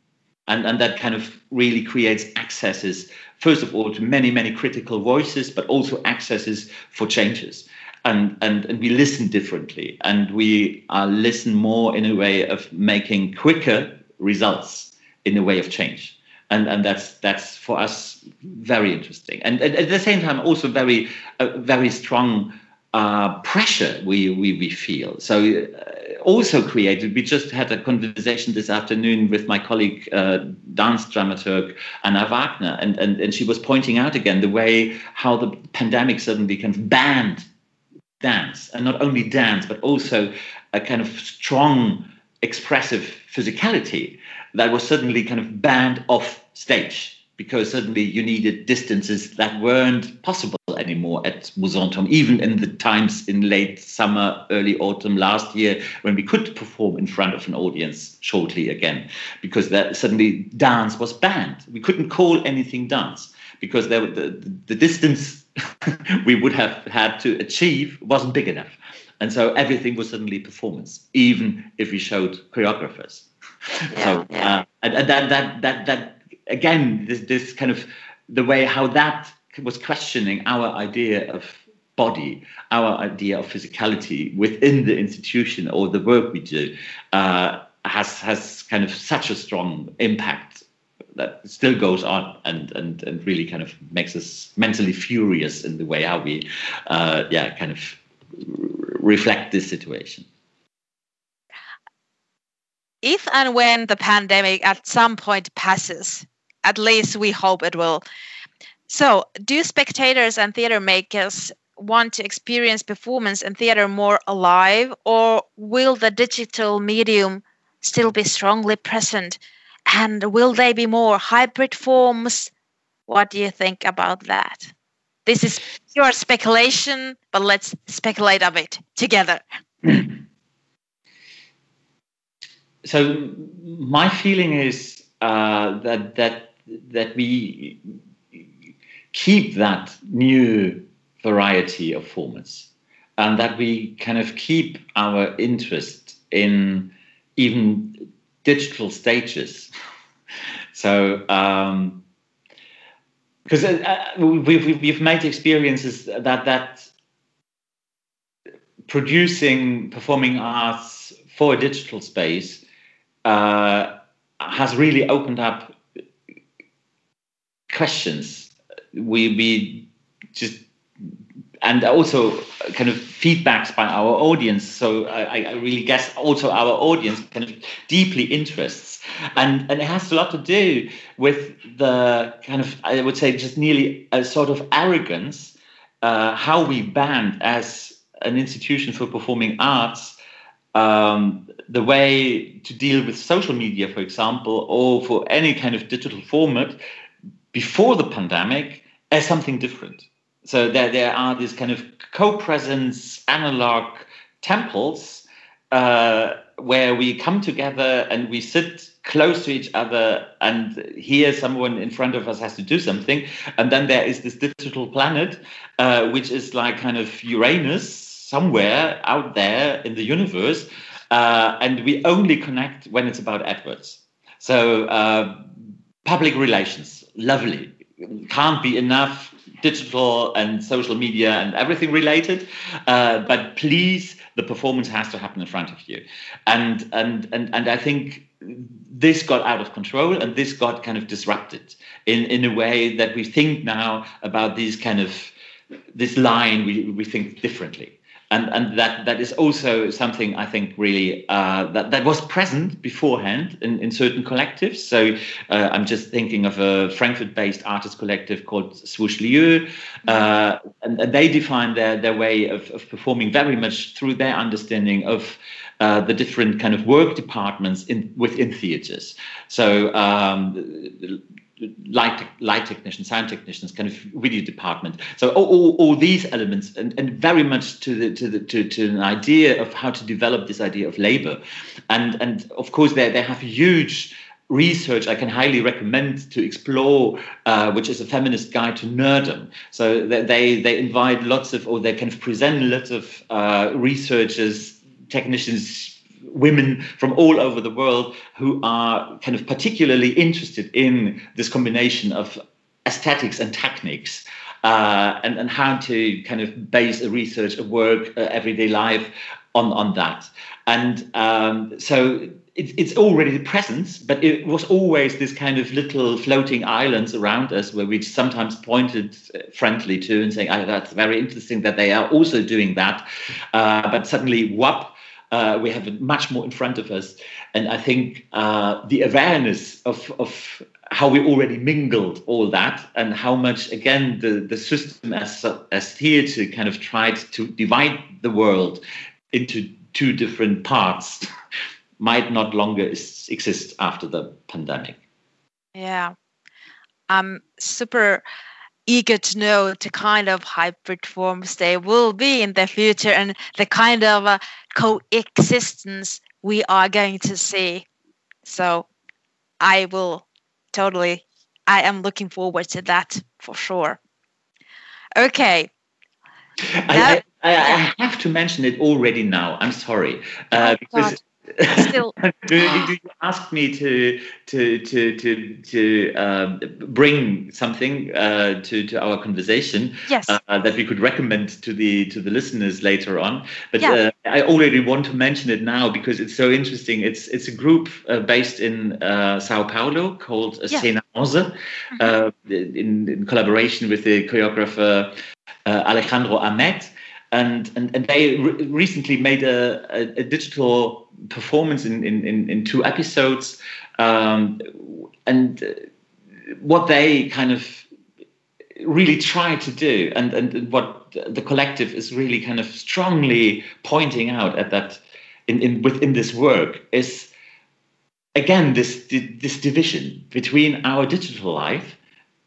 [SPEAKER 3] And, and that kind of really creates accesses, first of all, to many, many critical voices, but also accesses for changes. and, and, and we listen differently and we uh, listen more in a way of making quicker results in a way of change and and that's that's for us very interesting and, at the same time also very uh, very strong uh, pressure we, we we feel. So uh, also created we just had a conversation this afternoon with my colleague uh, dance dramaturg Anna Wagner and, and and she was pointing out again the way how the pandemic suddenly kind of banned dance and not only dance but also a kind of strong expressive physicality that was suddenly kind of banned off stage because suddenly you needed distances that weren't possible anymore at Mousonturm, even in the times in late summer, early autumn last year, when we could perform in front of an audience shortly again, because that suddenly dance was banned. We couldn't call anything dance because there, the, the distance we would have had to achieve wasn't big enough. And so everything was suddenly performance, even if we showed choreographers. Yeah, so, yeah. Uh, and, and that, that, that, that, again, this, this kind of the way how that was questioning our idea of body, our idea of physicality within the institution or the work we do, uh, has has kind of such a strong impact that still goes on and and and really kind of makes us mentally furious in the way how we uh, yeah kind of reflect this situation.
[SPEAKER 1] If and when the pandemic at some point passes at least we hope it will so do spectators and theater makers want to experience performance and theater more alive or will the digital medium still be strongly present and will they be more hybrid forms? What do you think about that? This is pure speculation, but let's speculate a bit together.
[SPEAKER 3] so my feeling is uh, that that that we keep that new variety of formats and that we kind of keep our interest in even digital stages. so, um, because uh, uh we've, we've made experiences that that producing performing arts for a digital space uh, has really opened up questions. We we just and also kind of feedbacks by our audience. So I, I, really guess also our audience kind of deeply interests, and and it has a lot to do with the kind of I would say just nearly a sort of arrogance uh, how we band as an institution for performing arts. Um, the way to deal with social media, for example, or for any kind of digital format before the pandemic as something different. So there, there are these kind of co-presence analog temples uh, where we come together and we sit close to each other and here someone in front of us has to do something and then there is this digital planet uh, which is like kind of uranus somewhere out there in the universe uh, and we only connect when it's about edwards so uh, public relations lovely can't be enough digital and social media and everything related. Uh, but please, the performance has to happen in front of you. And and and and I think this got out of control and this got kind of disrupted in in a way that we think now about these kind of this line we, we think differently and and that that is also something I think really uh, that that was present beforehand in, in certain collectives. So uh, I'm just thinking of a Frankfurt-based artist collective called Swoosh uh, and, and, they define their their way of, of performing very much through their understanding of. Uh, the different kind of work departments in within theaters. So um, light light technicians, sound technicians, kind of video department. So all, all, these elements, and, and very much to the to the to, to an idea of how to develop this idea of labor, and and of course they they have huge research I can highly recommend to explore, uh, which is a feminist guide to nerdom. So they they invite lots of, or they kind of present lots of uh, researchers, technicians, women from all over the world who are kind of particularly interested in this combination of aesthetics and techniques. uh, and, and how to kind of base a research, a work, uh, everyday life on, on that. And um, so it, it's already the presence, but it was always this kind of little floating islands around us where we sometimes pointed uh, friendly to and saying, oh, that's very interesting that they are also doing that. Uh, but suddenly, whop, uh, we have much more in front of us. And I think uh, the awareness of, of how we already mingled all that and how much, again, the, the system as, as theatre kind of tried to divide the world into two different parts might not longer exist after the pandemic.
[SPEAKER 1] Yeah. I'm super eager to know the kind of hybrid forms they will be in the future and the kind of uh, coexistence we are going to see. So I will totally, I am looking forward to that for sure. Okay.
[SPEAKER 3] I, I, I, have to mention it already now. I'm sorry. Uh, oh, because still do, you ask me to to to to to uh, bring something uh, to to our conversation
[SPEAKER 1] yes.
[SPEAKER 3] uh, that we could recommend to the to the listeners later on but yeah. Uh, I already want to mention it now because it's so interesting it's it's a group uh, based in uh, Sao Paulo called yeah. Cena mm-hmm. in, in collaboration with the choreographer Alejandro Ahmed and and, and they re- recently made a, a, a digital performance in, in, in, two episodes. Um, and what they kind of really try to do and, and what the collective is really kind of strongly pointing out at that in, in within this work is again this this division between our digital life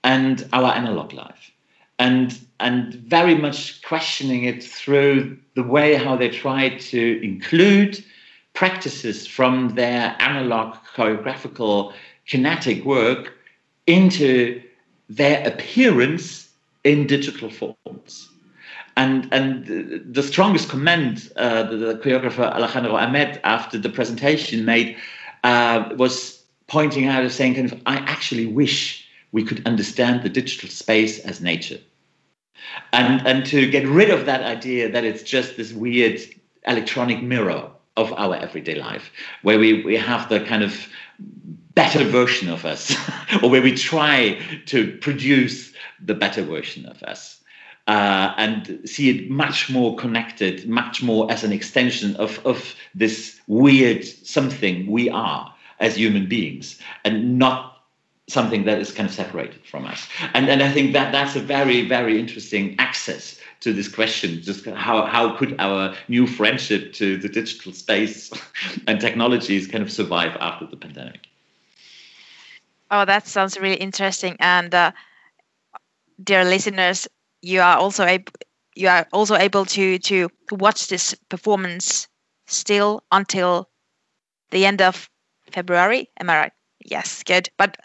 [SPEAKER 3] and our analog life. And and very much questioning it through the way how they try to include practices from their analog choreographical kinetic work into their appearance in digital forms. And, and the strongest comment uh, the, the, choreographer Alejandro Ahmed after the presentation made uh, was pointing out and saying, kind of, I actually wish we could understand the digital space as nature and and to get rid of that idea that it's just this weird electronic mirror of our everyday life where we, we have the kind of better version of us or where we try to produce the better version of us uh, and see it much more connected much more as an extension of, of this weird something we are as human beings and not something that is kind of separated from us. And, and I think that that's a very, very interesting access to this question. Just how, how could our new friendship to the digital space and technologies kind of survive after the pandemic?
[SPEAKER 1] Oh, that sounds really interesting. And uh, dear listeners, you are also able you are also able to to watch this performance still until the end of February. Am I right? Yes, good. But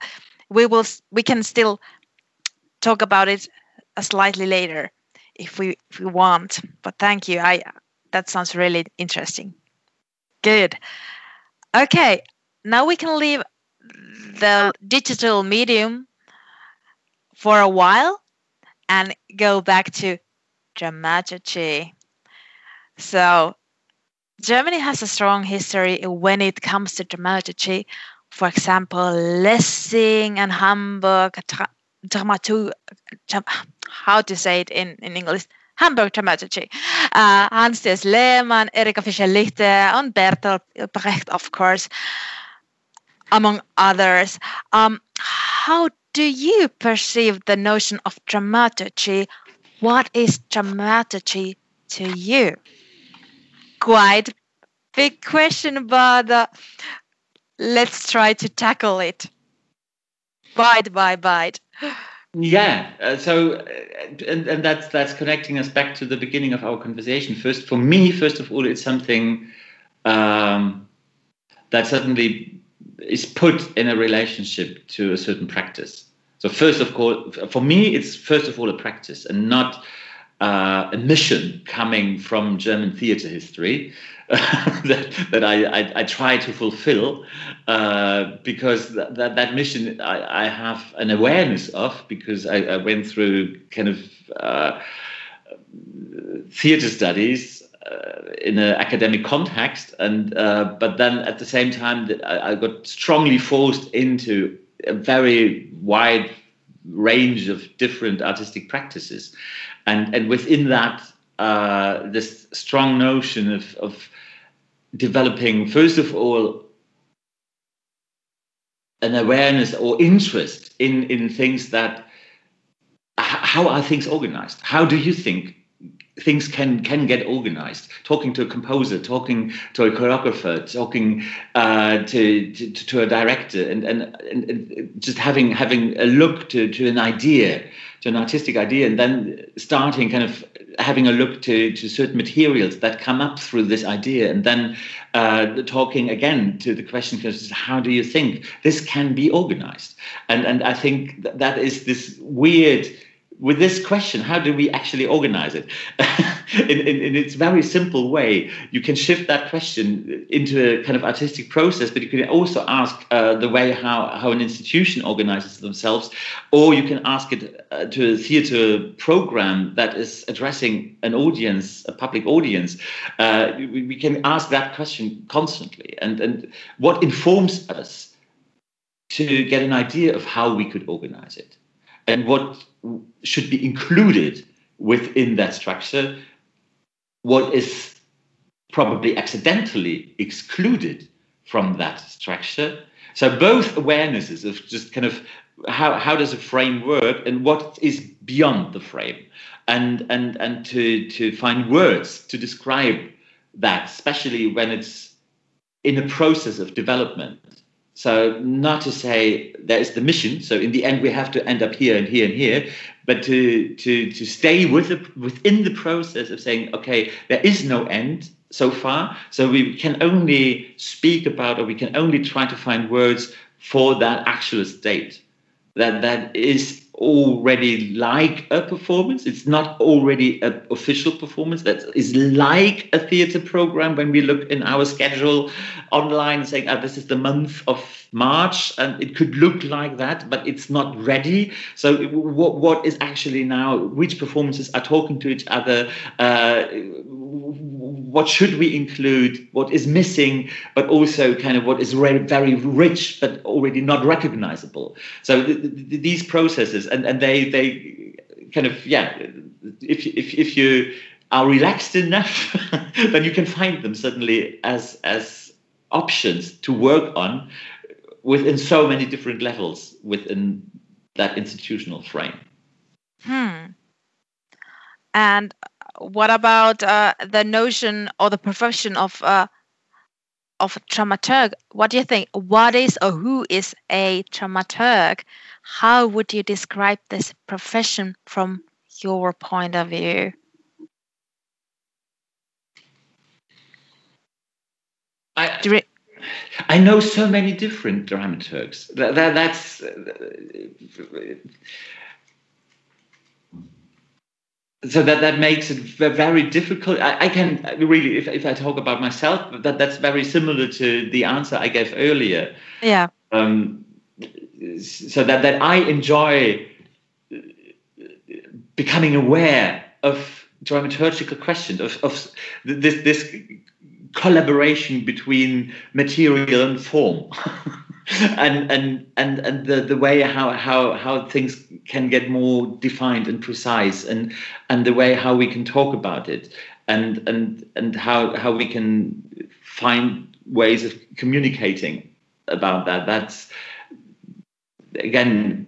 [SPEAKER 1] we will we can still talk about it slightly later if we if we want but thank you. I that sounds really interesting. Good. Okay now we can leave the digital medium for a while and go back to dramaturgy. So germany has a strong history when it comes to dramaturgy for example, Lessing and Hamburg, dramaturg, how to say it in, in English, Hamburg dramaturgy. Uh, Hans Thies Lehmann, Erika Fischer-Lichte, and Bertolt Brecht, of course, among others. Um, how do you perceive the notion of dramaturgy? What is dramaturgy to you? Quite big question, but uh, let's try to tackle it. Bite by bite.
[SPEAKER 3] Yeah. Uh, so, uh, and, and that's that's connecting us back to the beginning of our conversation. First, for me, first of all, it's something um, that suddenly is put in a relationship to a certain practice. So, first of all, for me, it's first of all a practice and not uh, a mission coming from German theater history. that, that I, I, I, try to fulfill uh, because that, that, that mission I, I, have an awareness of because I, I, went through kind of uh, theater studies uh, in an academic context, and uh, but then at the same time, I, I got strongly forced into a very wide range of different artistic practices, and and within that, uh, this strong notion of of developing first of all an awareness or interest in in things that how are things organized? How do you think things can can get organized? Talking to a composer talking to a choreographer talking uh, to, to, to a director and, and and just having having a look to to an idea to an artistic idea and then starting kind of having a look to, to certain materials that come up through this idea and then uh, talking again to the question how do you think this can be organized? And and i think that, that is this weird with this question, how do we actually organize it? in, in, in, its very simple way, you can shift that question into a kind of artistic process, but you can also ask uh, the way how, how an institution organizes themselves, or you can ask it uh, to a theater program that is addressing an audience, a public audience. Uh, we, we can ask that question constantly. And, and what informs us to get an idea of how we could organize it? And what should be included within that structure, what is probably accidentally excluded from that structure. So both awarenesses of just kind of how, how does a frame work and what is beyond the frame and and and to to find words to describe that especially when it's in a process of development so not to say there is the mission. So in the end, we have to end up here and here and here, but to to to stay with the, within the process of saying, okay, there is no end so far. So we can only speak about, or we can only try to find words for that actual state that that is already like a performance. It's not already an official performance. That is like a theater program when we look in our schedule online saying, oh, this is the month of March, and it could look like that, but it's not ready. So, what, what is actually now, which performances are talking to each other? Uh, what should we include? What is missing? But also, kind of what is very rich, but already not recognizable. So, th- th- these processes, and, and they, they kind of, yeah, if, if, if you are relaxed enough, then you can find them suddenly as, as options to work on within so many different levels within that institutional frame.
[SPEAKER 1] Hmm. And what about uh, the notion or the profession of uh, of dramaturg? What do you think? What is or who is a dramaturg? How would you describe this profession from your point of view?
[SPEAKER 3] I, I know so many different dramaturgs. That, that, that's so that that makes it very difficult. I, I, can really, if, if I talk about myself, that that's very similar to the answer I gave earlier.
[SPEAKER 1] Yeah.
[SPEAKER 3] Um, so that that I enjoy becoming aware of dramaturgical questions of, of this this collaboration between material and form and and and and the, the way how how how things can get more defined and precise and and the way how we can talk about it and and and how how we can find ways of communicating about that that's again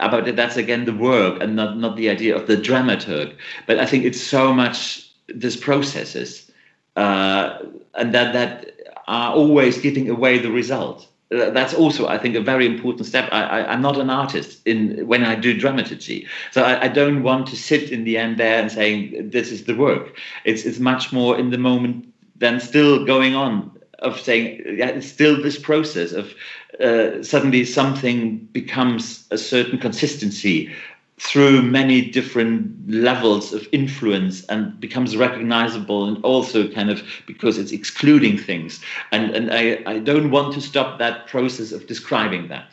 [SPEAKER 3] about it that's again the work and not not the idea of the dramaturg but i think it's so much these processes uh, and that that are always giving away the result. That's also, I think, a very important step. I, am not an artist in when I do dramaturgy, so I, I, don't want to sit in the end there and saying this is the work. It's it's much more in the moment than still going on of saying yeah, it's still this process of uh, suddenly something becomes a certain consistency through many different levels of influence and becomes recognizable and also kind of because it's excluding things. And and i i don't want to stop that process of describing that.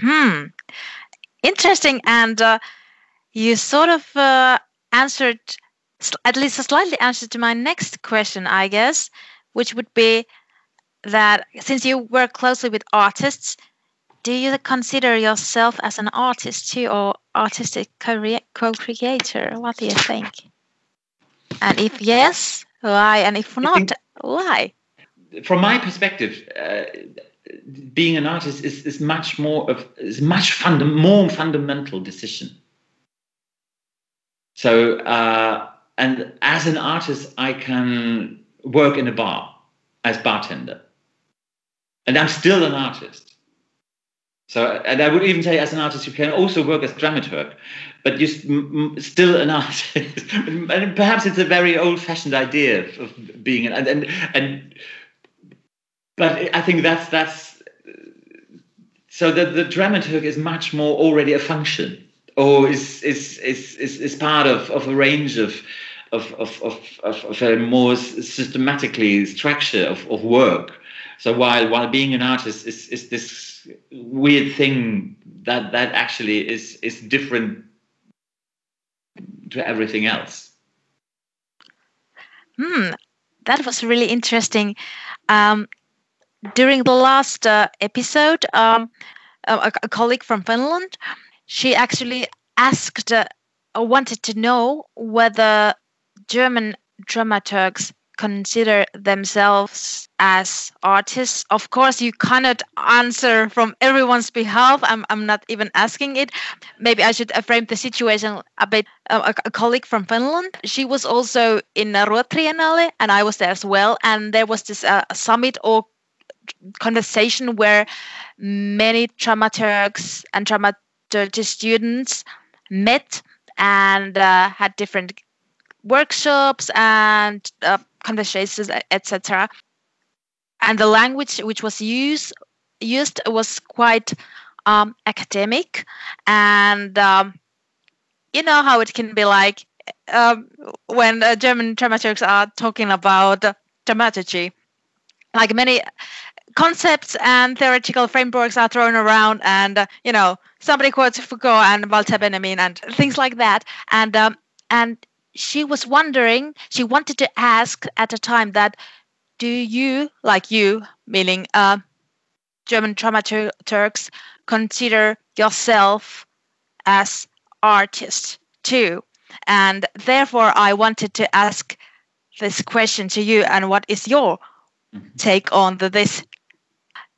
[SPEAKER 1] Hmm. Interesting. And uh, you sort of uh, answered, at least a slightly answered to my next question, I guess, which would be that since you work closely with artists, do you consider yourself as an artist too, or artistic co-creator? What do you think? And if yes, why? And if not, why?
[SPEAKER 3] From my perspective, uh, being an artist is, is much more of is much funda- more fundamental decision. So, uh, and as an artist, I can work in a bar as bartender, and I'm still an artist. So, and I would even say, as an artist, you can also work as dramaturg, but you're still an artist. and perhaps it's a very old-fashioned idea of being an and and, and but I think that's that's so that the dramaturg is much more already a function, or is is is is, is part of, of a range of of, of, of, of, a more systematically structure of, of work. So while while being an artist is, is this weird thing that that actually is is different to everything else.
[SPEAKER 1] Hmm, that was really interesting. Um, during the last uh, episode, um, a, a, colleague from Finland, she actually asked, uh, wanted to know whether German dramaturgs consider themselves as artists. Of course, you cannot answer from everyone's behalf. I'm, I'm not even asking it. Maybe I should frame the situation a bit. Uh, a, a, colleague from Finland, she was also in Ruhr Triennale, and I was there as well. And there was this uh, summit or conversation where many dramaturgs and dramaturgy students met and uh, had different workshops and uh, conversations, etc. And the language which was used used was quite um, academic, and um, you know how it can be like um, when uh, German dramaturgs are talking about dramaturgy, like many concepts and theoretical frameworks are thrown around, and uh, you know somebody quotes Foucault and Walter Benjamin and things like that, and um, and she was wondering, she wanted to ask at the time that, do you, like you, meaning uh, German dramaturgs, consider yourself as artist too? And therefore, I wanted to ask this question to you. And what is your mm-hmm. take on the, this?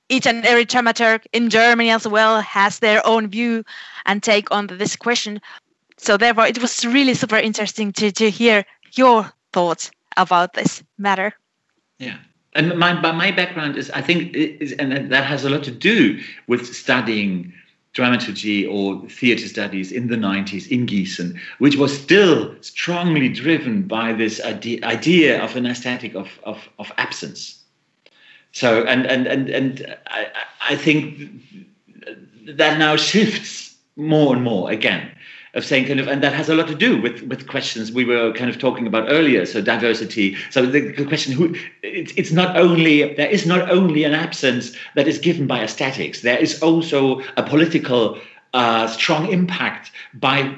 [SPEAKER 1] Each and every dramaturg in Germany as well has their own view and take on this question so therefore it was really super interesting to, to hear your thoughts about this matter.
[SPEAKER 3] Yeah. And my my background is i think is and that has a lot to do with studying dramaturgy or theater studies in the 90s in Gießen, which was still strongly driven by this idea, idea of an aesthetic of, of, of absence. So, and, and, and, and I, I think that now shifts more and more again of saying kind of, and that has a lot to do with with questions we were kind of talking about earlier. So diversity. So the, question, who it's, it's not only there is not only an absence that is given by aesthetics. There is also a political uh, strong impact by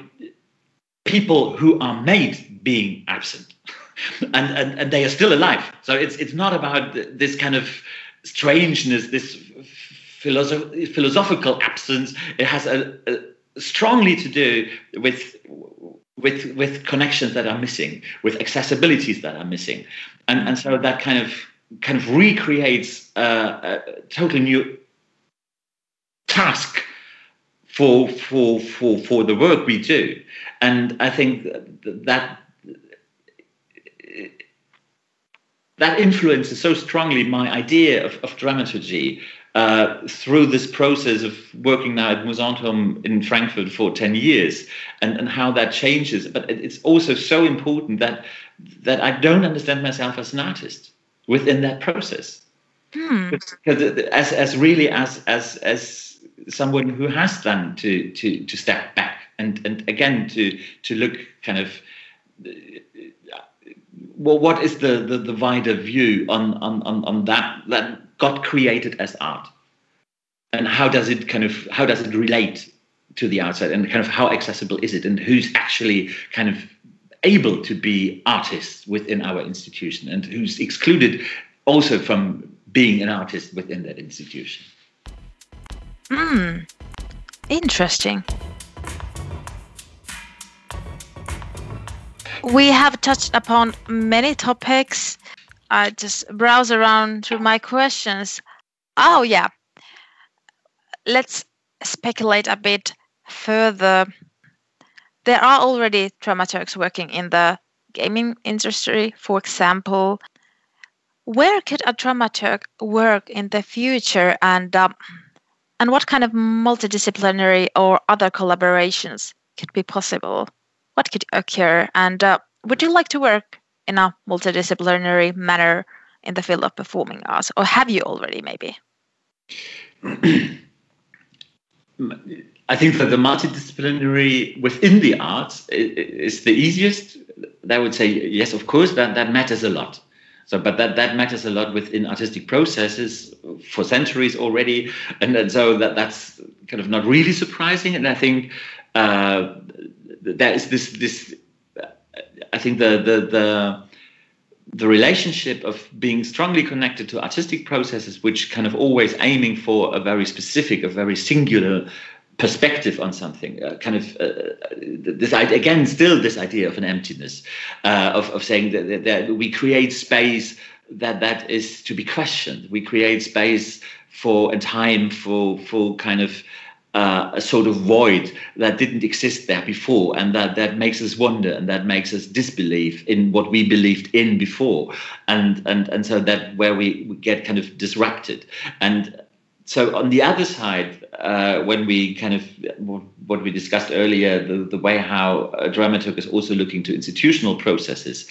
[SPEAKER 3] people who are made being absent. and, and and they are still alive. So it's it's not about this kind of strangeness, this philosoph- philosophical absence. It has a, a strongly to do with with with connections that are missing, with accessibilities that are missing, and and so that kind of kind of recreates a, totally new task for for for for the work we do, and I think that that influences so strongly my idea of, of dramaturgy uh, through this process of working now at Mousonturm in Frankfurt for 10 years and, and how that changes. But it's also so important that that I don't understand myself as an artist within that process. Hmm. Because as, as really as as as someone who has done to to to step back and and again to to look kind of well, what is the, the, the wider view on, on, on, on that that got created as art and how does it kind of how does it relate to the outside and kind of how accessible is it and who's actually kind of able to be artists within our institution and who's excluded also from being an artist within that institution.
[SPEAKER 1] Hmm. Interesting. We have touched upon many topics. I just browse around through my questions. Oh, yeah. Let's speculate a bit further. There are already dramaturgs working in the gaming industry, for example. Where could a dramaturg work in the future, and um, and what kind of multidisciplinary or other collaborations could be possible? What could occur? And uh, would you like to work in a multidisciplinary manner in the field of performing arts, or have you already, maybe?
[SPEAKER 3] I think that the multidisciplinary within the arts is the easiest. I would say yes, of course, that that matters a lot. So, but that that matters a lot within artistic processes for centuries already, and, and so that that's kind of not really surprising. And I think uh, there is this this. I think the the the the relationship of being strongly connected to artistic processes, which kind of always aiming for a very specific, a very singular perspective on something uh, kind of uh, this again still this idea of an emptiness uh, of, of saying that, that, that, we create space that that is to be questioned. We create space for a time for for kind of uh, a sort of void that didn't exist there before, and that that makes us wonder, and that makes us disbelieve in what we believed in before, and and and so that where we, we get kind of disrupted, and so on the other side, uh, when we kind of what we discussed earlier, the, the way how a dramaturg is also looking to institutional processes,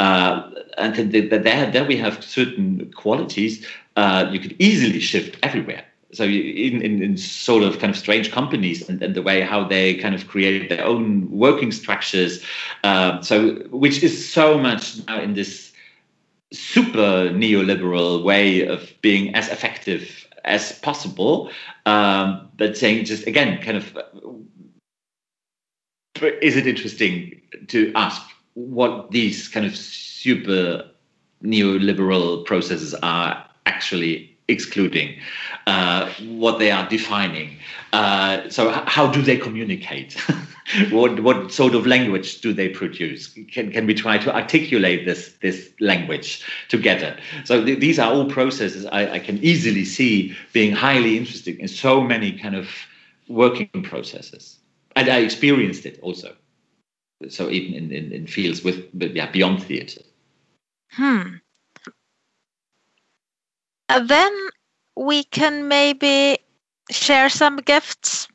[SPEAKER 3] uh, and that there, there we have certain qualities uh, you could easily shift everywhere. So in, in, in, sort of kind of strange companies and, and, the way how they kind of create their own working structures, uh, so which is so much now in this super neoliberal way of being as effective as possible, um, but saying just again, kind of, is it interesting to ask what these kind of super neoliberal processes are actually excluding, uh, what they are defining. Uh, so, how do they communicate? what what sort of language do they produce? Can can we try to articulate this this language together? So th- these are all processes I, I can easily see being highly interesting in so many kind of working processes, and I experienced it also. So even in, in, in fields with yeah beyond theatre.
[SPEAKER 1] Hmm. Uh, then we can maybe share some gifts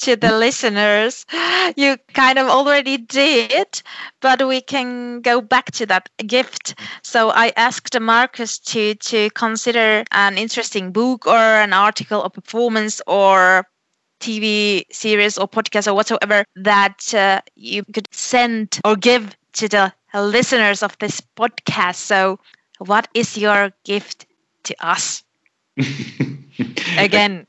[SPEAKER 1] to the listeners. You kind of already did, but we can go back to that gift. So I asked Marcus to to consider an interesting book or an article or performance or TV series or podcast or whatsoever that uh, you could send or give to the listeners of this podcast. So, what is your gift to us? Again,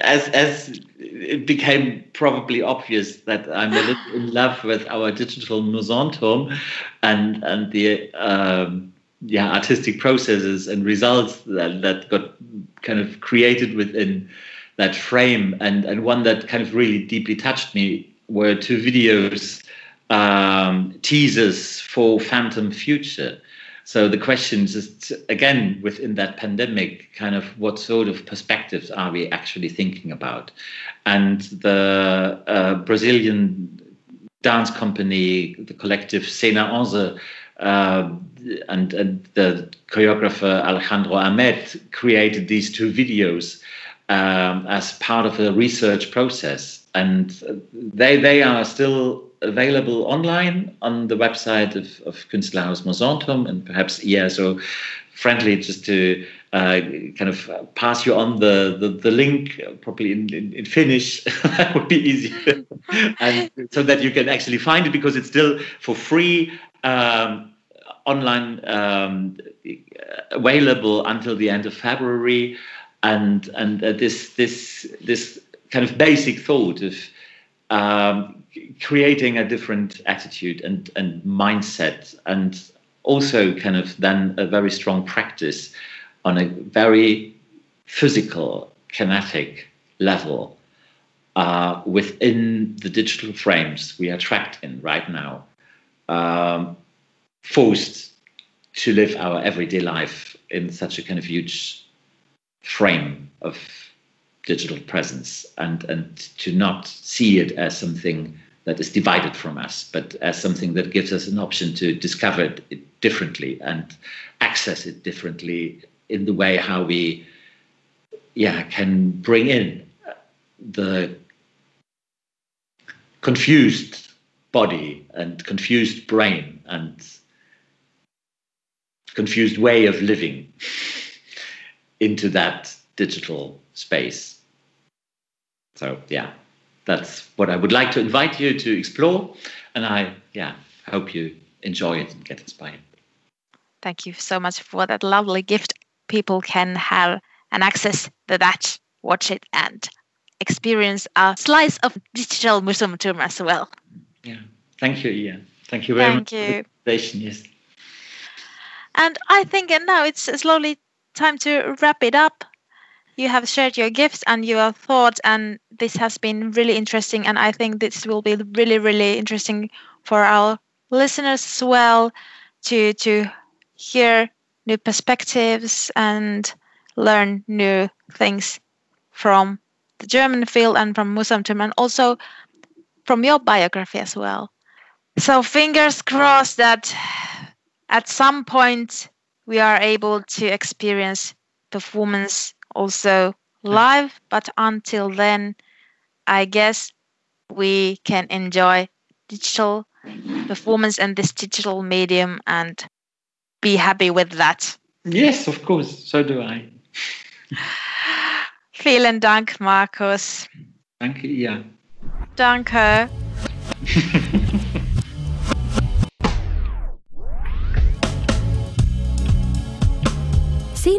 [SPEAKER 3] as as it became probably obvious that I'm a little in love with our digital Mousonturm and and the um, yeah artistic processes and results that that got kind of created within that frame. And and one that kind of really deeply touched me were two videos um, teasers for Phantom Future so the question is again within that pandemic, kind of what sort of perspectives are we actually thinking about? And the uh, Brazilian dance company, the collective Cena Onze, uh, and, and, the choreographer Alejandro Ahmed created these two videos um, as part of a research process, and they they are still available online on the website of, of Künstlerhaus Mousonturm and perhaps yeah so friendly just to uh, kind of pass you on the, the, the link probably in, in, in Finnish that would be easier. And so that you can actually find it because it's still for free um, online um, available until the end of February. And and uh, this this this kind of basic thought of um, creating a different attitude and, and mindset, and also kind of then a very strong practice on a very physical, kinetic level uh, within the digital frames we are trapped in right now, um, forced to live our everyday life in such a kind of huge frame of digital presence and, and to not see it as something that is divided from us, but as something that gives us an option to discover it differently and access it differently in the way how we yeah can bring in the confused body and confused brain and confused way of living into that digital space. So yeah, that's what I would like to invite you to explore, and I yeah hope you enjoy it and get inspired.
[SPEAKER 1] Thank you so much for that lovely gift. People can have an access to that, watch it, and experience a slice of digital Mousonturm as well.
[SPEAKER 3] Yeah, thank you, Ian. Thank you very
[SPEAKER 1] thank much.
[SPEAKER 3] Thank you. Yes.
[SPEAKER 1] And I think now it's slowly time to wrap it up you have shared your gifts and your thoughts and this has been really interesting and i think this will be really really interesting for our listeners as well to to hear new perspectives and learn new things from the german field and from Mousonturm and also from your biography as well. So fingers crossed that at some point we are able to experience performance also live. But until then, I guess we can enjoy digital performance and this digital medium and be happy with that.
[SPEAKER 3] Yes, of course. So do I.
[SPEAKER 1] Vielen Dank, Markus.
[SPEAKER 3] Danke, ja.
[SPEAKER 1] Danke.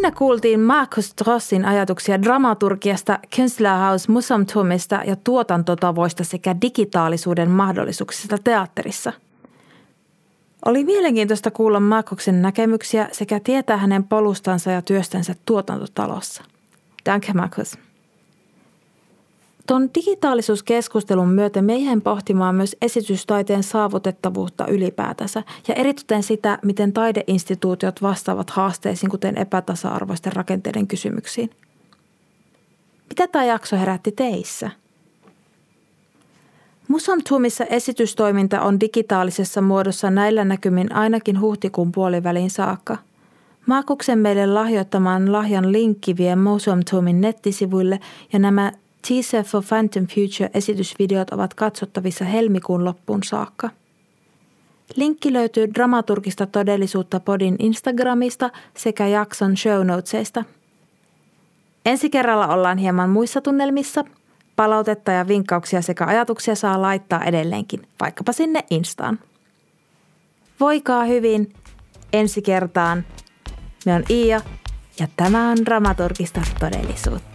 [SPEAKER 4] Siinä kuultiin Markus Drossin ajatuksia dramaturgiasta, Künstlerhaus Musamtumista ja tuotantotavoista sekä digitaalisuuden mahdollisuuksista teatterissa. Oli mielenkiintoista kuulla Markuksen näkemyksiä sekä tietää hänen polustansa ja työstänsä tuotantotalossa. Danke Markus. Tuon digitaalisuuskeskustelun myötä meihin pohtimaan myös esitystaiteen saavutettavuutta ylipäätänsä ja erityisen sitä, miten taideinstituutiot vastaavat haasteisiin, kuten epätasa-arvoisten rakenteiden kysymyksiin. Mitä tämä jakso herätti teissä? Musamtumissa esitystoiminta on digitaalisessa muodossa näillä näkymin ainakin huhtikuun puoliväliin saakka. Maakuksen meille lahjoittamaan lahjan linkki vie Musamtumin nettisivuille ja nämä Teaser for Phantom Future-esitysvideot ovat katsottavissa helmikuun loppuun saakka. Linkki löytyy dramaturgista todellisuutta podin Instagramista sekä jakson show notesista. Ensi kerralla ollaan hieman muissa tunnelmissa. Palautetta ja vinkkauksia sekä ajatuksia saa laittaa edelleenkin, vaikkapa sinne Instaan. Voikaa hyvin, ensi kertaan. Me on Iia ja tämä on dramaturgista todellisuutta.